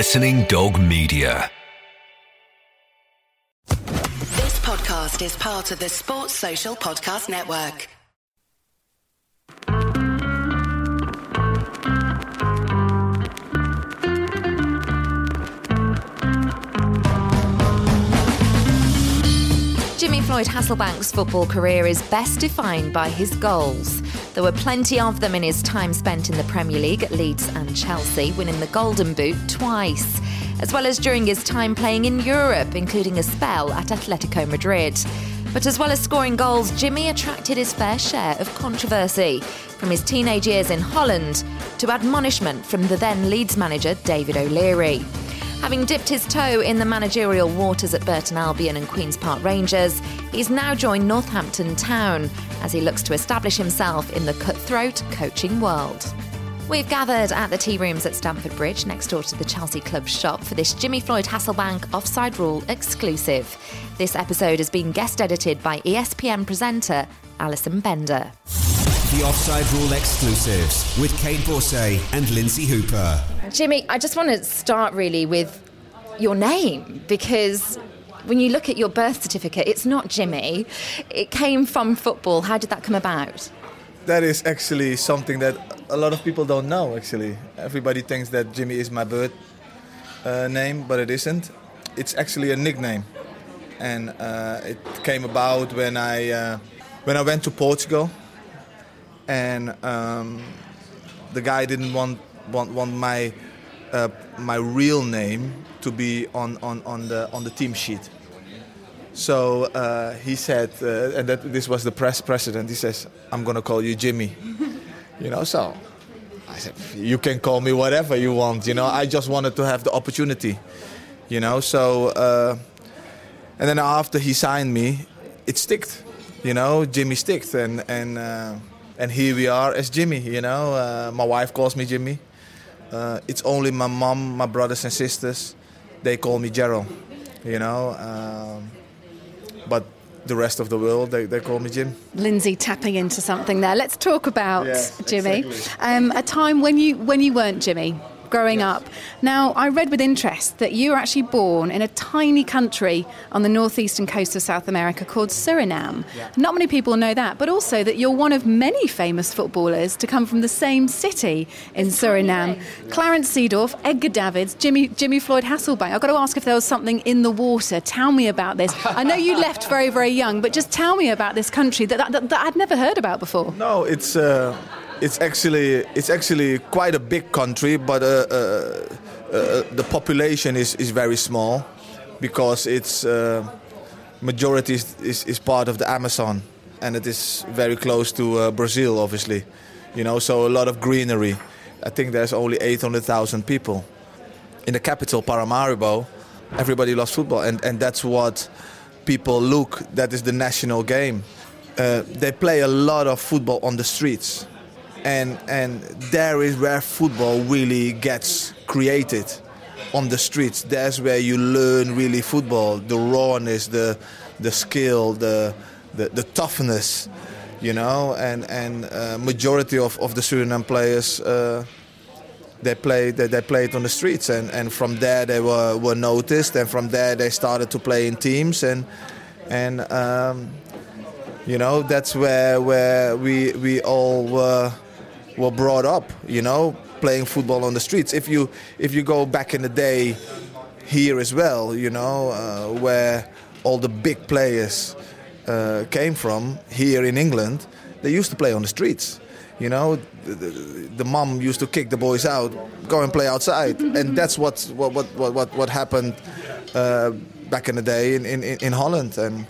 Listening Dog Media. This podcast is part of the Sports Social Podcast Network. Jimmy Floyd Hasselbaink's football career is best defined by his goals. There were plenty of them in his time spent in the Premier League at Leeds and Chelsea, winning the Golden Boot twice, as well as during his time playing in Europe, including a spell at Atletico Madrid. But as well as scoring goals, Jimmy attracted his fair share of controversy, from his teenage years in Holland to admonishment from the then Leeds manager David O'Leary. Having dipped his toe in the managerial waters at Burton Albion and Queen's Park Rangers, he's now joined Northampton Town as he looks to establish himself in the cutthroat coaching world. We've gathered at the tea rooms at Stamford Bridge next door to the Chelsea Club shop for this Jimmy Floyd Hasselbaink Offside Rule exclusive. This episode has been guest edited by ESPN presenter Alison Bender. The Offside Rule exclusives with Kait Borsay and Lynsey Hooper. Jimmy, I just want to start really with your name because when you look at your birth certificate, it's not Jimmy. It came from football. How did that come about? That is actually something that a lot of people don't know. Actually, everybody thinks that Jimmy is my birth uh, name, but it isn't. It's actually a nickname, and uh, it came about when I uh, when I went to Portugal, and um, the guy didn't want want, want my uh, my real name to be on, on, on the on the team sheet. So uh, he said, uh, and that this was the press president. He says, "I'm gonna call you Jimmy." you know, so I said, "You can call me whatever you want." You know, I just wanted to have the opportunity. You know, so uh, and then after he signed me, it sticked. You know, Jimmy sticked, and and uh, and here we are as Jimmy. You know, uh, my wife calls me Jimmy. Uh, it's only my mom, my brothers and sisters, they call me Gerald. You know, um, but the rest of the world, they, they call me Jim. Lynsey tapping into something there. Let's talk about Jimmy. exactly. Um, a time when you when you weren't Jimmy growing up. Now, I read with interest that you were actually born in a tiny country on the northeastern coast of South America called Suriname. Not many people know that, but also that you're one of many famous footballers to come from the same city in Suriname. Clarence Seedorf, Edgar Davids, Jimmy Jimmy Floyd Hasselbaink. I've got to ask if there was something in the water. Tell me about this. I know you left very, very young, but just tell me about this country that, that, that I'd never heard about before. No, it's uh, it's actually it's actually quite a big country, but uh, uh, uh, the population is, is very small because its majority is, is, is part of the Amazon, and it is very close to Brazil, obviously. You know, so a lot of greenery. I think there's only 800,000 people. In the capital, Paramaribo, everybody loves football, and, and that's what people look. That is the national game. Uh, they play a lot of football on the streets, and and there is where football really gets created on the streets. That's where you learn really football, the rawness, the the skill, the the, the toughness, you know. And and uh, majority of, of the Suriname players. Uh, they played they, they played on the streets and, and from there they were, were noticed and from there they started to play in teams and and um, you know that's where where we we all were were brought up you know playing football on the streets. If you if you go back in the day here as well you know uh, where all the big players uh, came from here in England they used to play on the streets. You know the, the, the mom used to kick the boys out go and play outside. And that's what what what what what, what happened uh, back in the day in, in, in Holland. And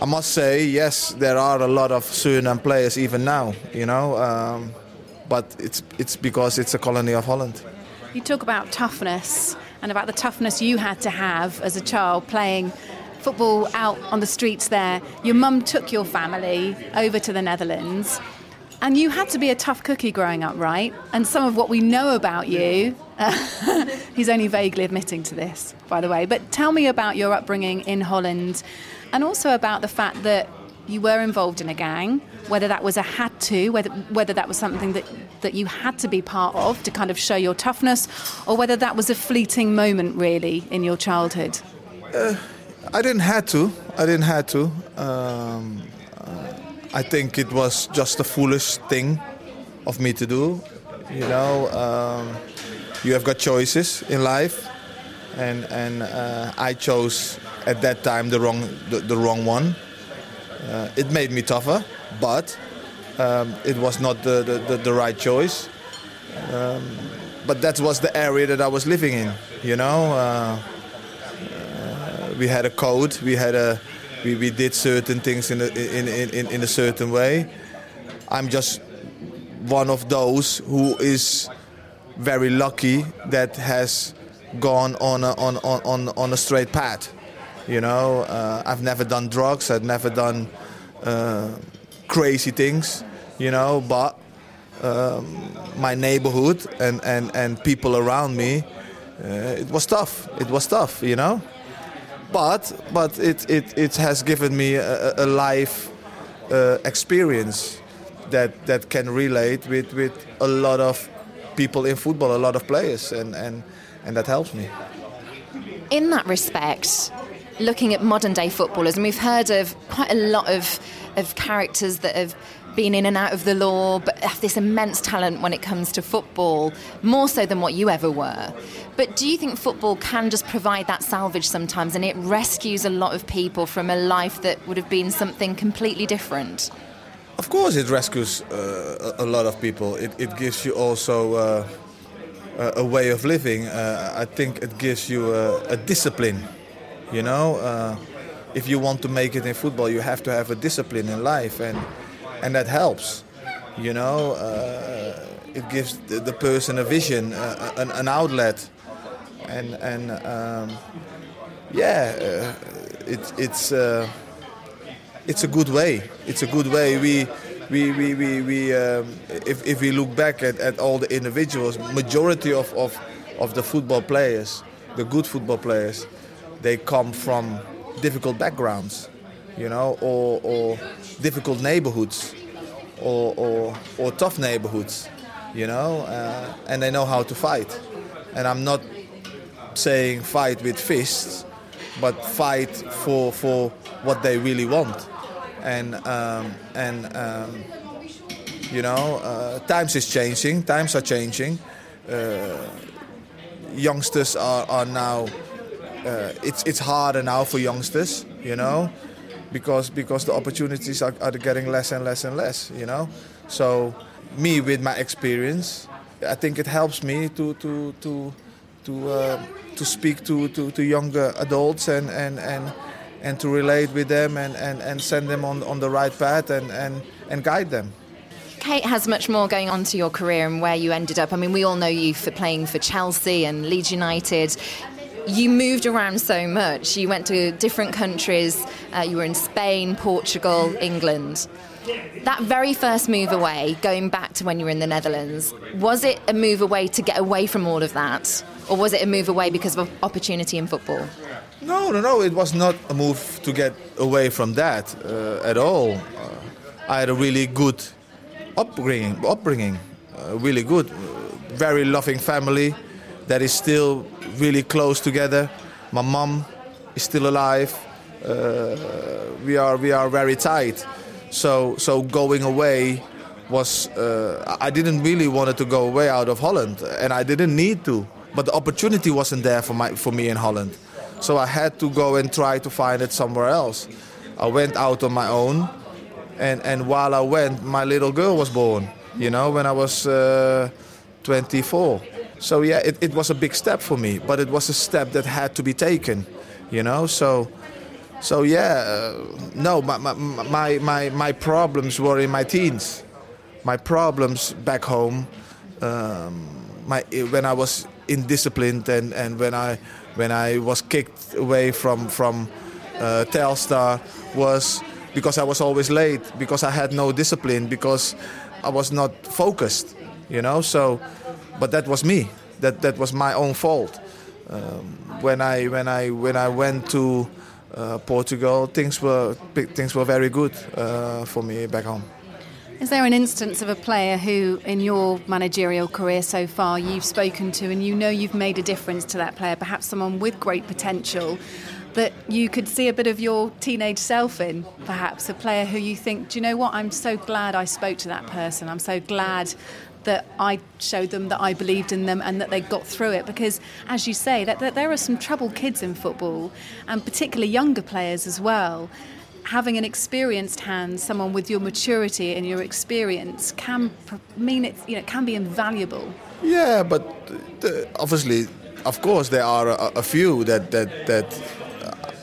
I must say, yes, there are a lot of Suriname players even now, you know, um, but it's it's because it's a colony of Holland. You talk about toughness and about the toughness you had to have as a child playing football out on the streets there. Your mum took your family over to the Netherlands. And you had to be a tough cookie growing up, right? And some of what we know about you, he's only vaguely admitting to this, by the way. But tell me about your upbringing in Holland and also about the fact that you were involved in a gang, whether that was a had to, whether, whether that was something that, that you had to be part of to kind of show your toughness, or whether that was a fleeting moment really in your childhood? Uh, I didn't have to. I didn't have to. Um, uh, I think it was just a foolish thing of me to do. You know, um, you have got choices in life, and and uh, I chose at that time the wrong the, the wrong one. Uh, it made me tougher, but um, it was not the, the, the right choice. Um, but that was the area that I was living in. You know, uh, uh, we had a code. We had a we, we did certain things in a, in, in, in a certain way. I'm just one of those who is very lucky that has gone on a, on, on, on a straight path. You know, uh, I've never done drugs. I've never done uh, crazy things. You know, but um, my neighborhood and, and, and people around me, uh, it was tough. It was tough. You know, but but it it, it has given me a, a life uh, experience that that can relate with with a lot of people in football, a lot of players, and and and that helps me. In that respect, looking at modern day footballers, and we've heard of quite a lot of, of characters that have been in and out of the law, but have this immense talent when it comes to football, more so than what you ever were. But do you think football can just provide that salvage sometimes and it rescues a lot of people from a life that would have been something completely different? Of course, it rescues uh, a lot of people. It, it gives you also uh, a way of living. Uh, I think it gives you a, a discipline you know, uh, if you want to make it in football, you have to have a discipline in life, and and that helps. You know, uh, it gives the, the, person a vision, uh, an, an, outlet, and and um, yeah, uh, it, it's uh, it's a good way. It's a good way. We. We, we, we, we um, if, if we look back at, at all the individuals, majority of, of, of the football players, the good football players, they come from difficult backgrounds, you know, or, or difficult neighborhoods, or, or, or tough neighborhoods, you know, uh, and they know how to fight. And I'm not saying fight with fists, but fight for, for what they really want. And, um, and um, you know, uh, times is changing, times are changing. Uh, youngsters are, are now uh, it's it's harder now for youngsters, you know, because because the opportunities are, are getting less and less and less, you know. So me with my experience, I think it helps me to to to to uh, to speak to, to, to younger adults and and and and to relate with them and, and, and send them on, on the right path and, and, and guide them. Kait has much more going on to your career and where you ended up. I mean, we all know you for playing for Chelsea and Leeds United you moved around so much. You went to different countries. Uh, you were in Spain, Portugal, England. That very first move away, going back to when you were in the Netherlands, was it a move away to get away from all of that? Or was it a move away because of opportunity in football? No, no, no. It was not a move to get away from that uh, at all. Uh, I had a really good upbringing, upbringing, uh, really good, very loving family that is still really close together. My mom is still alive. Uh, we are we are very tight. So so going away was uh, I didn't really wanted to go away out of Holland, and I didn't need to. But the opportunity wasn't there for my for me in Holland, so I had to go and try to find it somewhere else. I went out on my own, and and while I went, my little girl was born. You know, when I was uh, 24. So yeah, it, it was a big step for me, but it was a step that had to be taken, you know. So, so yeah, uh, no, my, my my my problems were in my teens. My problems back home, um, my when I was indisciplined and, and when I when I was kicked away from from uh, Telstar was because I was always late, because I had no discipline, because I was not focused, you know. So but that was me. That that was my own fault. Um, when I when I when I went to uh, Portugal, things were things were very good uh, for me back home. Is there an instance of a player who, in your managerial career so far, you've spoken to and you know you've made a difference to that player, perhaps someone with great potential, that you could see a bit of your teenage self in, perhaps a player who you think, do you know what, I'm so glad I spoke to that person, I'm so glad that I showed them that I believed in them and that they got through it. Because, as you say, that, that there are some troubled kids in football, and particularly younger players as well having an experienced hand, someone with your maturity and your experience, can mean it. You know, can be invaluable. Yeah, but obviously, of course, there are a, a, few that that that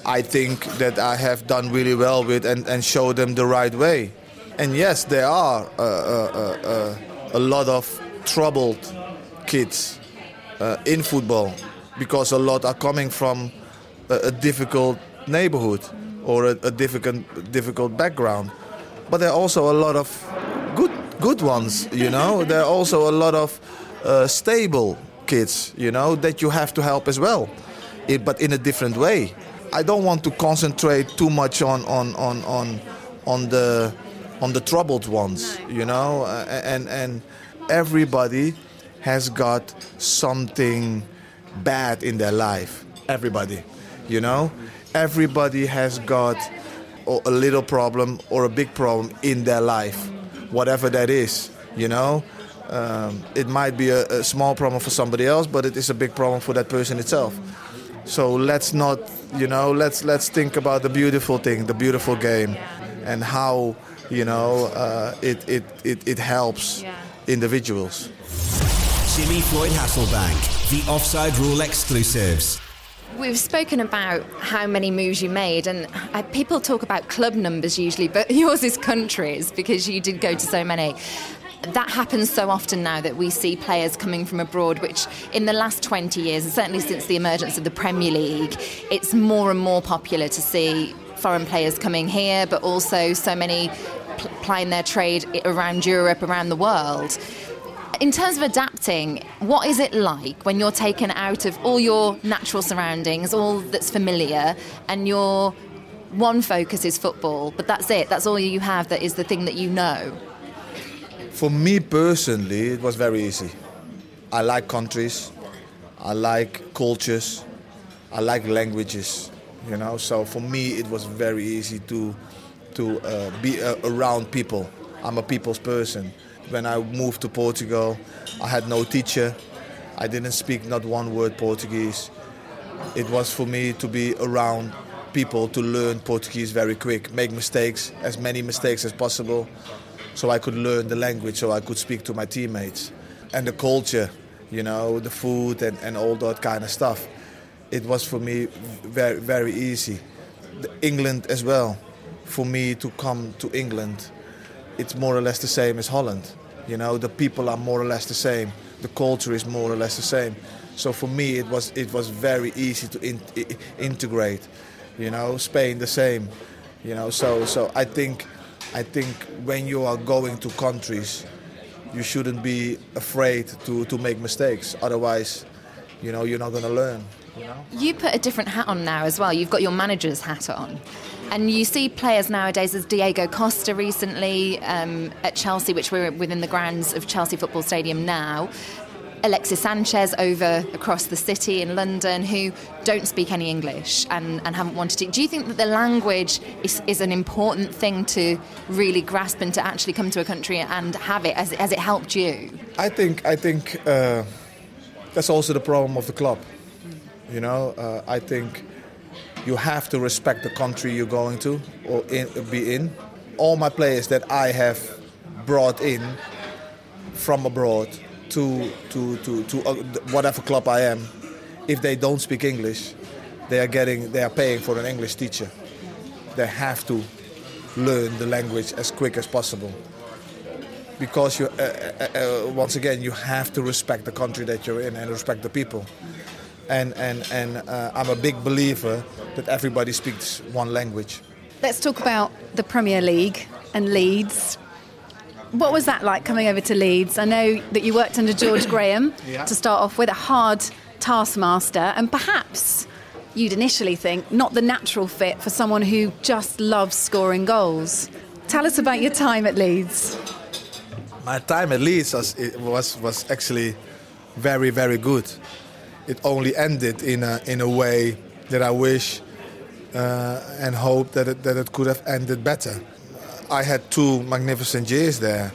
I think that I have done really well with and and show them the right way. And yes, there are uh, uh, uh, a lot of troubled kids uh, in football because a lot are coming from a, a difficult neighborhood or a, a difficult difficult background. But there are also a lot of good good ones, you know. there are also a lot of uh, stable kids, you know, that you have to help as well, it, but in a different way. I don't want to concentrate too much on on on on on the on the troubled ones, you know, uh, and and everybody has got something bad in their life. Everybody, you know everybody has got a little problem or a big problem in their life, whatever that is, you know. Um, it might be a, a, small problem for somebody else, but it is a big problem for that person itself. So let's not, you know, let's let's think about the beautiful thing, the beautiful game, and how, you know, uh, it, it, it it helps individuals. Jimmy Floyd Hasselbaink, the Offside Rule exclusives. We've spoken about how many moves you made, and uh, people talk about club numbers usually, but yours is countries because you did go to so many. That happens so often now that we see players coming from abroad, which in the last 20 years, and certainly since the emergence of the Premier League, it's more and more popular to see foreign players coming here, but also so many playing their trade around Europe, around the world. In terms of adapting, what is it like when you're taken out of all your natural surroundings, all that's familiar, and your one focus is football, but that's it, that's all you have, that is the thing that you know? For me personally, it was very easy. I like countries, I like cultures, I like languages, you know, so for me it was very easy to, to uh, be uh, around people. I'm a people's person when I moved to Portugal, I had no teacher. I didn't speak not one word Portuguese. It was for me to be around people to learn Portuguese very quick, make mistakes, as many mistakes as possible, so I could learn the language, so I could speak to my teammates. And the culture, you know, the food and, and all that kind of stuff. It was for me very, very easy. England as well, for me to come to England it's more or less the same as Holland. You know, the people are more or less the same. The culture is more or less the same. So for me, it was it was very easy to in, integrate. You know, Spain the same. You know, so so I think I think when you are going to countries, you shouldn't be afraid to to make mistakes. Otherwise, you know, you're not going to learn. You know. You put a different hat on now as well. You've got your manager's hat on. And you see players nowadays, as Diego Costa recently um, at Chelsea, which we're within the grounds of Chelsea Football Stadium now. Alexis Sanchez over across the city in London who don't speak any English and, and haven't wanted to. Do you think that the language is, is an important thing to really grasp and to actually come to a country and have it? Has, has it helped you? I think I think uh, that's also the problem of the club. You know, uh, I think you have to respect the country you're going to or in, be in. All my players that I have brought in from abroad to to to, to uh, whatever club I am, if they don't speak English, they are getting they are paying for an English teacher. They have to learn the language as quick as possible because you uh, uh, uh, once again you have to respect the country that you're in and respect the people and and and uh, I'm a big believer that everybody speaks one language. Let's talk about the Premier League and Leeds. What was that like coming over to Leeds? I know that you worked under George Graham yeah. to start off with, a hard taskmaster, and perhaps you'd initially think not the natural fit for someone who just loves scoring goals. Tell us about your time at Leeds. My time at Leeds was, was, was actually very, very good. It only ended in a, in a way that I wish uh, and hope that it, that it could have ended better. I had two magnificent years there.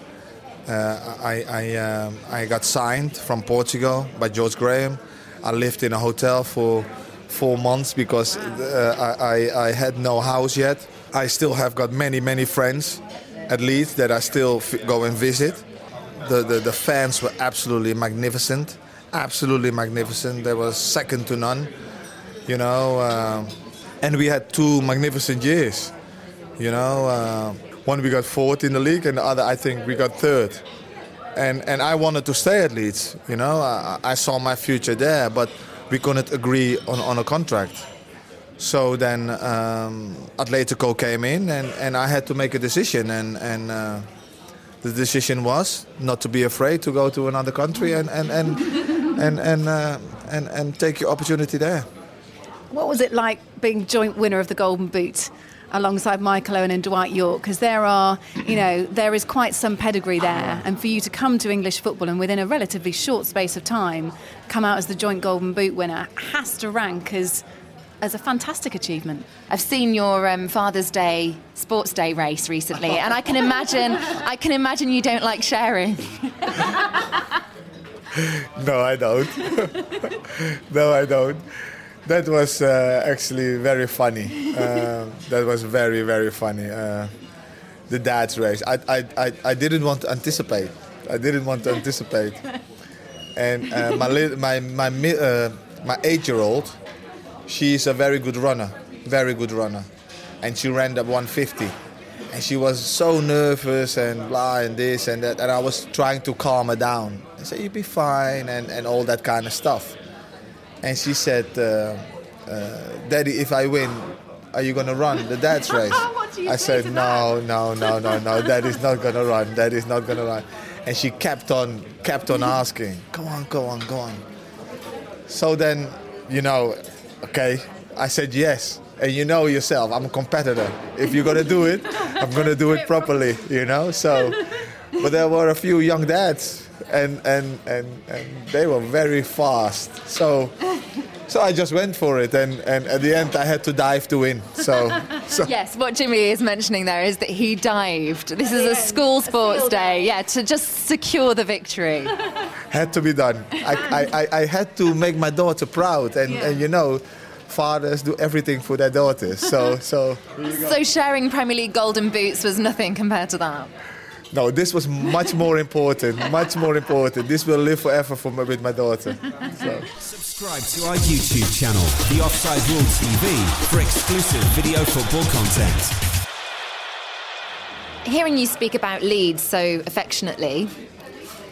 Uh, I, I, um, I got signed from Portugal by George Graham. I lived in a hotel for four months because uh, I, I, had no house yet. I still have got many, many friends at Leeds that I still f- go and visit. The, the, the fans were absolutely magnificent, absolutely magnificent. They were second to none, you know. Uh, and we had two magnificent years, you know. Uh, one we got fourth in the league, and the other I think we got third. And and I wanted to stay at Leeds. You know, I, I saw my future there, but we couldn't agree on, on a contract. So then um, Atletico came in, and, and I had to make a decision. And and uh, the decision was not to be afraid to go to another country and and and and and, uh, and, and take your opportunity there. What was it like being joint winner of the Golden Boot? alongside Michael Owen and Dwight Yorke because there are, you know, there is quite some pedigree there. And for you to come to English football and within a relatively short space of time come out as the joint Golden Boot winner has to rank as as a fantastic achievement. I've seen your um, Father's Day Sports Day race recently, and I can imagine I can imagine you don't like sharing. no, I don't. no, I don't that was uh, actually very funny. Uh, that was very very funny. Uh, the dad's race. I, I, I, I didn't want to anticipate. I didn't want to anticipate. And uh, my my my uh, my eight year old, she's a very good runner, very good runner, and she ran up 150. And she was so nervous and blah and this and that, and I was trying to calm her down. I said, "You'll be fine," and, and all that kind of stuff and she said, uh, uh, "Daddy, if I win, are you gonna run the dad's race?" I said, "No, no, no, no, no. Daddy's not gonna run. Daddy's not gonna run." And she kept on, kept on asking, Come on, go on, go on." So then, you know, okay, I said yes. And you know yourself, I'm a competitor. If you're gonna do it, I'm gonna do it properly, you know. So, but there were a few young dads and and and and they were very fast. So so I just went for it, and, and at the end I had to dive to win. So, so. yes, what Jimmy is mentioning there is that he dived. This is a school sports a day, yeah, to just secure the victory. Had to be done. I, I, I had to make my daughter proud, and, yeah. and you know fathers do everything for their daughters. So, so. So sharing Premier League golden boots was nothing compared to that. No, this was much more important. Much more important. This will live forever for my, with my daughter. So. Subscribe to our YouTube channel, The Offside Rule TV, for exclusive video football content. Hearing you speak about Leeds so affectionately,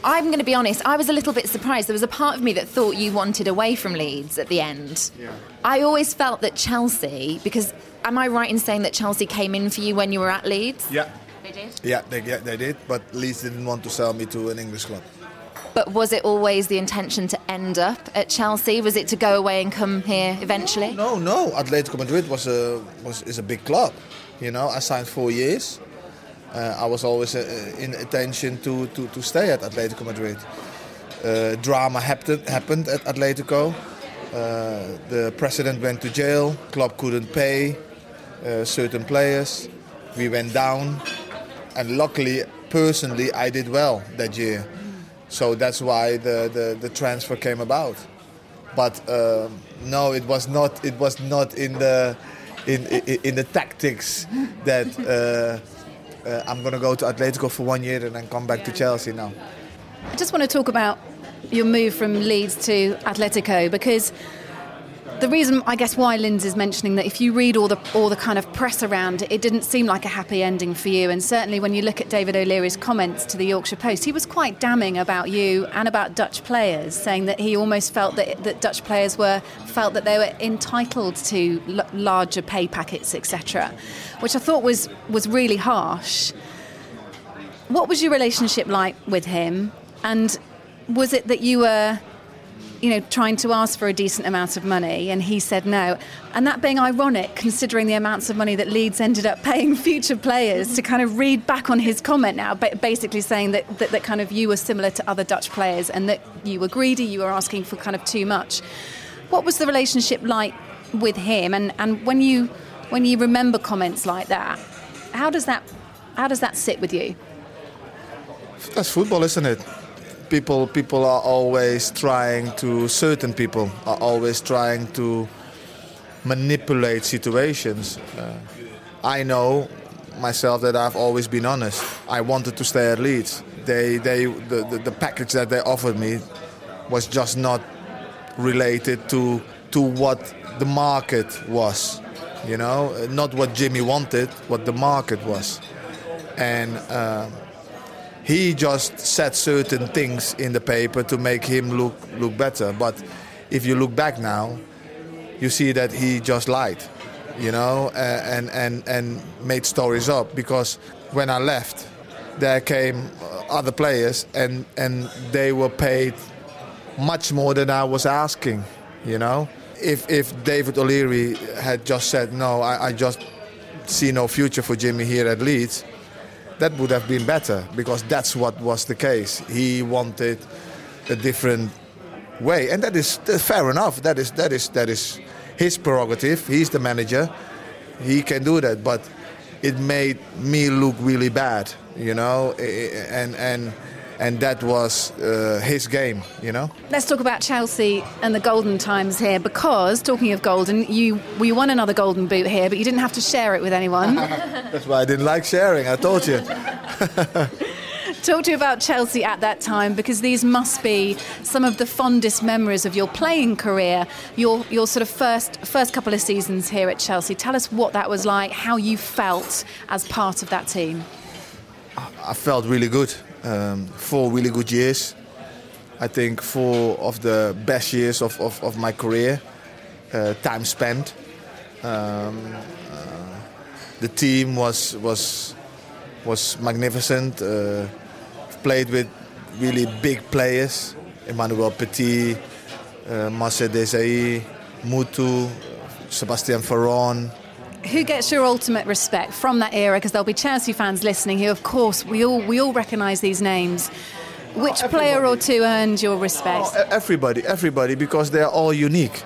I'm going to be honest, I was a little bit surprised. There was a part of me that thought you wanted away from Leeds at the end. Yeah. I always felt that Chelsea, because am I right in saying that Chelsea came in for you when you were at Leeds? Yeah. They did? Yeah, they, yeah, they did, but Leeds didn't want to sell me to an English club. But was it always the intention to end up at Chelsea? Was it to go away and come here eventually? No, no. Atletico Madrid was a was is a big club. You know, I signed four years. Uh, I was always uh, in intention to, to, to stay at Atletico Madrid. Uh, drama happened happened at Atletico. Uh, the president went to jail. Club couldn't pay uh, certain players. We went down, and luckily, personally, I did well that year. So that's why the, the, the transfer came about. But uh, no, it was not. It was not in the in in, in the tactics that uh, uh, I'm going to go to Atletico for one year and then come back to Chelsea now. I just want to talk about your move from Leeds to Atletico because the reason I guess why Linz is mentioning that if you read all the all the kind of press around it, it didn't seem like a happy ending for you. And certainly when you look at David O'Leary's comments to the Yorkshire Post, he was quite damning about you and about Dutch players, saying that he almost felt that, that Dutch players were felt that they were entitled to l- larger pay packets, etc., which I thought was was really harsh. What was your relationship like with him? And was it that you were you know, trying to ask for a decent amount of money, and he said no. And that being ironic, considering the amounts of money that Leeds ended up paying future players, to kind of read back on his comment now, basically saying that, that, that kind of you were similar to other Dutch players and that you were greedy, you were asking for kind of too much. What was the relationship like with him? And, and when you when you remember comments like that, how does that how does that sit with you? That's football, isn't it? People people are always trying to certain people are always trying to manipulate situations. Uh, I know myself that I've always been honest. I wanted to stay at Leeds. They they the, the, the package that they offered me was just not related to to what the market was. You know, not what Jimmy wanted, what the market was, and. Uh, he just said certain things in the paper to make him look look better. But if you look back now, you see that he just lied, you know, and and and made stories up. Because when I left, there came other players, and and they were paid much more than I was asking, you know. If if David O'Leary had just said no, I, I just see no future for Jimmy here at Leeds that would have been better because that's what was the case. He wanted a different way, and that is uh, fair enough. That is that is that is his prerogative. He's the manager. He can do that, but it made me look really bad, you know, and and and that was uh, his game, you know. Let's talk about Chelsea and the golden times here, because talking of golden, you we won another golden boot here, but you didn't have to share it with anyone. That's why I didn't like sharing. I told you. Talk to you about Chelsea at that time because these must be some of the fondest memories of your playing career, your your sort of first first couple of seasons here at Chelsea. Tell us what that was like, how you felt as part of that team. I felt really good um, four really good years. I think four of the best years of, of, of my career, uh, time spent. Um, uh, the team was was was magnificent. Uh, played with really big players: Emmanuel Petit, uh, Marcel Desailly, Mutu, Sebastian Veron, who gets your ultimate respect from that era? Because there'll be Chelsea fans listening who, of course, we all we all recognise these names. Which oh, player or two earned your respect? Oh, everybody, everybody, because they are all unique.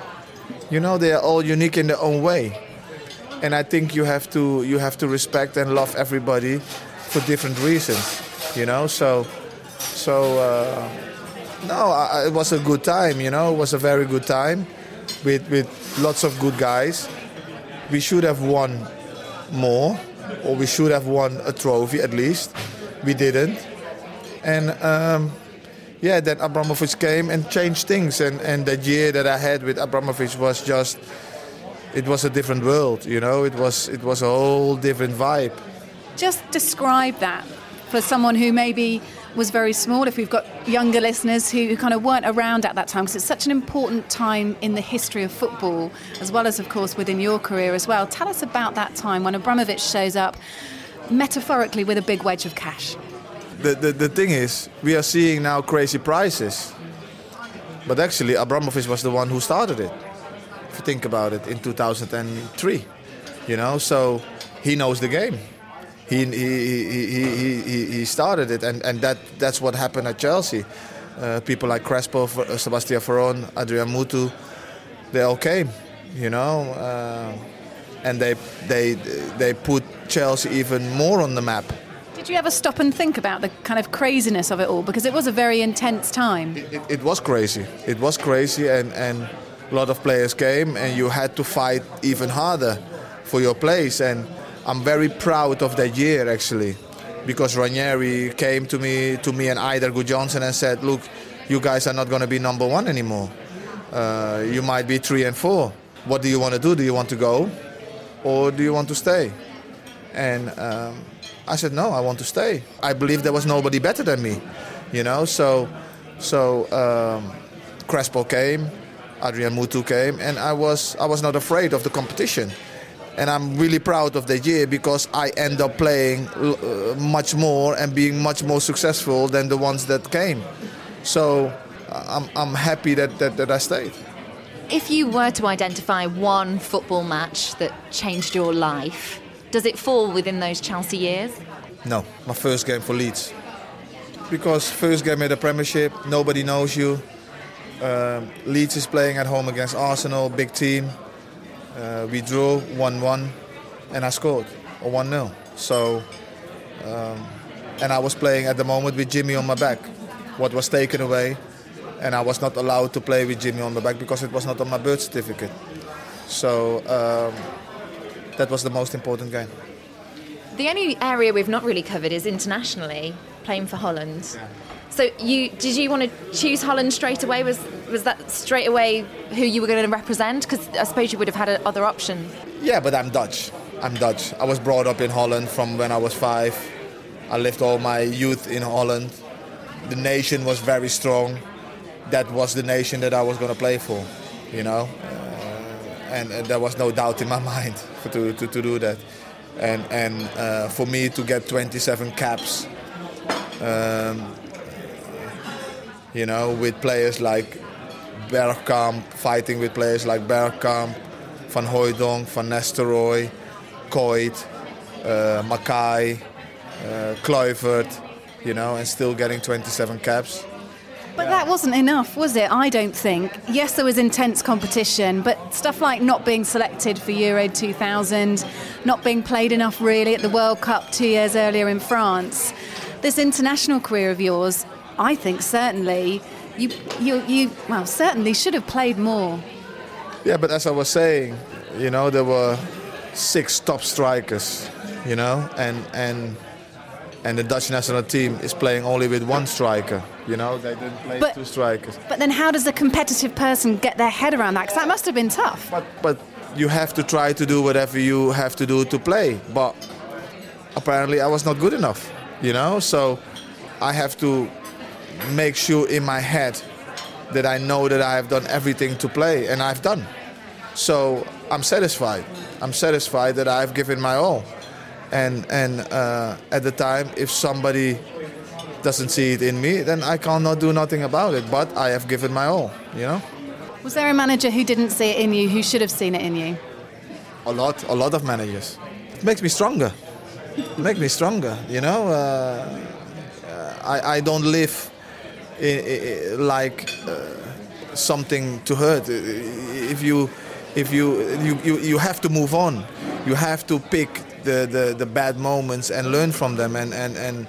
You know, they are all unique in their own way, and I think you have to you have to respect and love everybody for different reasons. You know, so so uh, no, I, it was a good time. You know, it was a very good time with with lots of good guys we should have won more, or we should have won a trophy at least. We didn't, and um, yeah, then Abramovich came and changed things. And and that year that I had with Abramovich was just, it was a different world. You know, it was it was a whole different vibe. Just describe that for someone who maybe was very small, if we've got younger listeners who kind of weren't around at that time, because it's such an important time in the history of football, as well as, of course, within your career as well. Tell us about that time when Abramovich shows up, metaphorically, with a big wedge of cash. The, the, the thing is, we are seeing now crazy prices. But actually, Abramovich was the one who started it, if you think about it, in 2003. You know, so he knows the game he he, he, he, he started it, and, and that, that's what happened at Chelsea. Uh, people like Crespo, uh, Sebastian Veron, Adrian Mutu, they all came, you know, uh, and they they they put Chelsea even more on the map. Did you ever stop and think about the kind of craziness of it all? Because it was a very intense time. It, it, it was crazy. It was crazy, and, and a lot of players came, and you had to fight even harder for your place. And I'm very proud of that year actually, because Ranieri came to me, to me and Eidur Gudjohnsen and said, "Look, you guys are not going to be number one anymore. Uh, you might be three and four. What do you want to do? Do you want to go, or do you want to stay?" And um, I said, "No, I want to stay. I believe there was nobody better than me, you know." So, so um, Crespo came, Adrian Mutu came, and I was I was not afraid of the competition and I'm really proud of that year because I end up playing uh, much more and being much more successful than the ones that came. So I'm, I'm happy that, that, that I stayed. If you were to identify one football match that changed your life, does it fall within those Chelsea years? No, my first game for Leeds. Because first game in the Premiership, nobody knows you. Um, Leeds is playing at home against Arsenal, big team. Uh, we drew 1-1 and I scored, or 1-0. So, um, and I was playing at the moment with Jimmy on my back. What was taken away, and I was not allowed to play with Jimmy on my back because it was not on my birth certificate. So um, that was the most important game. The only area we've not really covered is internationally, playing for Holland. Yeah. So you did you want to choose Holland straight away? Was was that straight away who you were going to represent? Because I suppose you would have had other options. Yeah, but I'm Dutch. I'm Dutch. I was brought up in Holland from when I was five. I lived all my youth in Holland. The nation was very strong. That was the nation that I was going to play for, you know. Uh, and, and, there was no doubt in my mind to, to, to do that. And, and uh, for me to get 27 caps, um, you know, with players like Bergkamp, fighting with players like Bergkamp, Van Hooijdonk, Van Nistelrooy, Kuyt, uh, Makaay, uh, Kluivert, you know, and still getting 27 caps. But yeah. that wasn't enough, was it? I don't think. Yes, there was intense competition, but stuff like not being selected for Euro 2000, not being played enough really at the World Cup two years earlier in France. This international career of yours, I think certainly, you, you, you well, certainly should have played more. Yeah, but as I was saying, you know, there were six top strikers, you know, and and and the Dutch national team is playing only with one striker. You know, they didn't play but, two strikers. But then, how does a competitive person get their head around that? Because that must have been tough. But but you have to try to do whatever you have to do to play. But apparently, I was not good enough. You know, so I have to make sure in my head that I know that I have done everything to play, and I've done. So I'm satisfied. I'm satisfied that I've given my all. And and uh, at the time if somebody doesn't see it in me then i cannot do nothing about it but i have given my all you know? Was there a manager who didn't see it in you who should have seen it in you? A lot a lot of managers. It makes me stronger. It makes me stronger you know? Uh, I, I don't live like uh, something to hurt if you if you, you you you have to move on you have to pick the, the, the bad moments and learn from them and, and, and,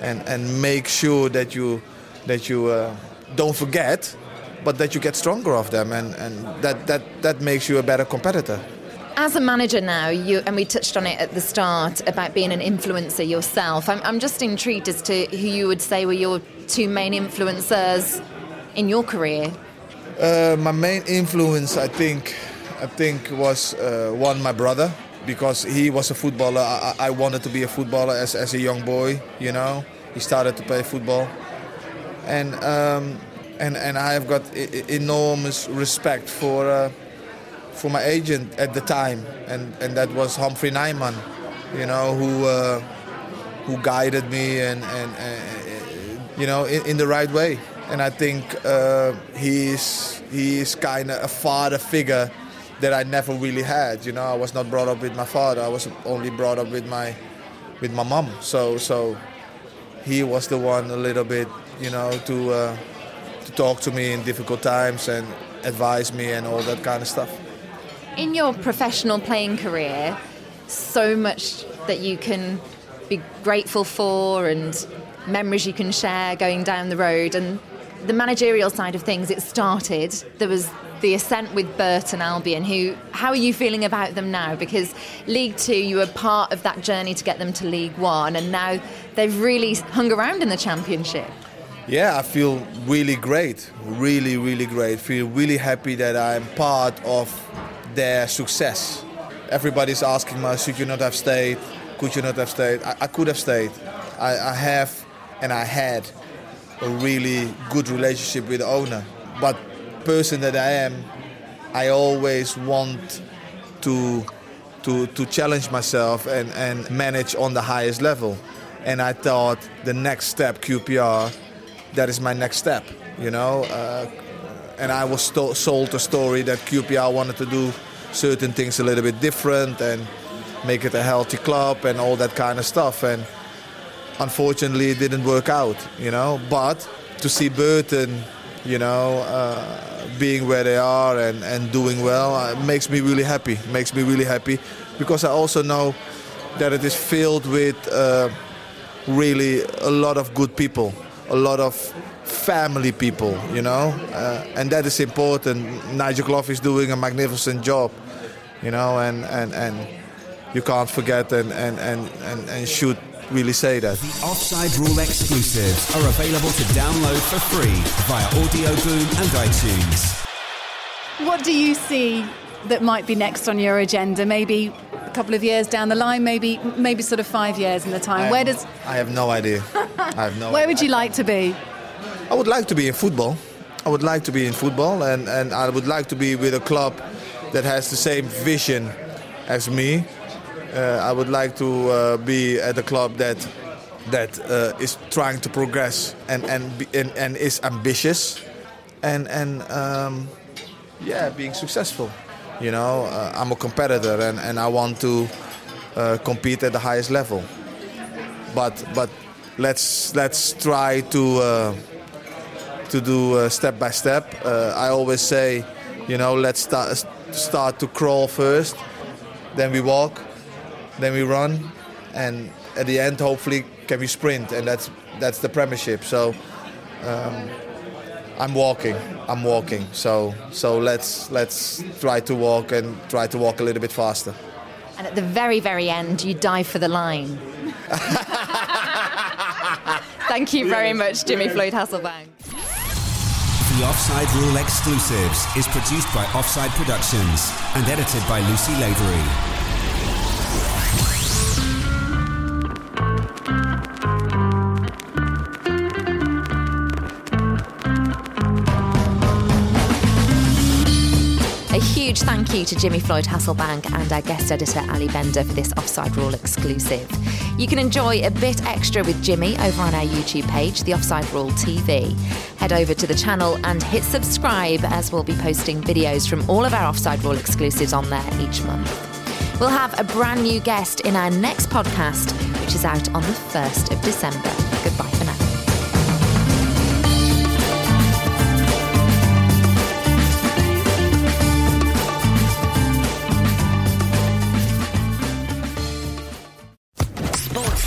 and, and make sure that you, that you uh, don't forget, but that you get stronger of them and, and that, that, that makes you a better competitor. As a manager now, you, and we touched on it at the start about being an influencer yourself, I'm, I'm just intrigued as to who you would say were your two main influencers in your career. Uh, my main influence, I think, I think was uh, one my brother because he was a footballer. I, I, wanted to be a footballer as, as a young boy. You know, he started to play football, and um, and and I have got enormous respect for uh, for my agent at the time, and and that was Humphrey Nyman, you know, who uh, who guided me and and, you know in, in, the right way. And I think uh, he's he's kind of a father figure that I never really had. You know, I was not brought up with my father. I was only brought up with my with my mom. So so he was the one a little bit, you know, to uh, to talk to me in difficult times and advise me and all that kind of stuff. In your professional playing career, so much that you can be grateful for and memories you can share going down the road and the managerial side of things it started there was the ascent with Burton Albion, who how are you feeling about them now? Because League Two, you were part of that journey to get them to League One, and now they've really hung around in the Championship. Yeah, I feel really great, really, really great. Feel really happy that I'm part of their success. Everybody's asking me, should you not have stayed? Could you not have stayed? I, I could have stayed. I, I have and I had a really good relationship with the owner. But person that I am, I always want to to to challenge myself and, and manage on the highest level. And I thought the next step, QPR, that is my next step. You know, uh, and I was sold a story that QPR wanted to do certain things a little bit different and make it a healthy club and all that kind of stuff. And unfortunately, it didn't work out. You know, but to see Burton, you know, uh, being where they are and, and doing well, uh, makes me really happy. Makes me really happy because I also know that it is filled with uh, really a lot of good people, a lot of family people, you know, uh, and that is important. Nigel Clough is doing a magnificent job, you know, and, and, and you can't forget and, and, and, and, and should really say that. The Offside Rule exclusives are available to download for free via Audio Boom and iTunes. What do you see that might be next on your agenda? Maybe a couple of years down the line, maybe maybe sort of five years in the time. I Where have- does I have no idea. I have no. where would you like to be? I would like to be in football. I would like to be in football, and, and I would like to be with a club that has the same vision as me. Uh, I would like to uh, be at a club that that uh, is trying to progress and and, and and is ambitious, and and um, yeah, being successful. You know, I'm a competitor, and, and I want to compete at the highest level. But but let's let's try to uh, to do uh, step by step. Uh, I always say, you know, let's start start to crawl first, then we walk, then we run, and at the end, hopefully, can we sprint, and that's that's the Premiership. So. Um, I'm walking. I'm walking. So so let's let's try to walk and try to walk a little bit faster. And at the very, very end, you dive for the line. Thank you very much, Jimmy Floyd Hasselbaink. The Offside Rule exclusives is produced by Offside Productions and edited by Lucy Lavery. You to Jimmy Floyd Hasselbaink and our guest editor Ali Bender for this Offside Rule exclusive. You can enjoy a bit extra with Jimmy over on our YouTube page, The Offside Rule TV. Head over to the channel and hit subscribe as we'll be posting videos from all of our Offside Rule exclusives on there each month. We'll have a brand new guest in our next podcast, which is out on the 1st of December.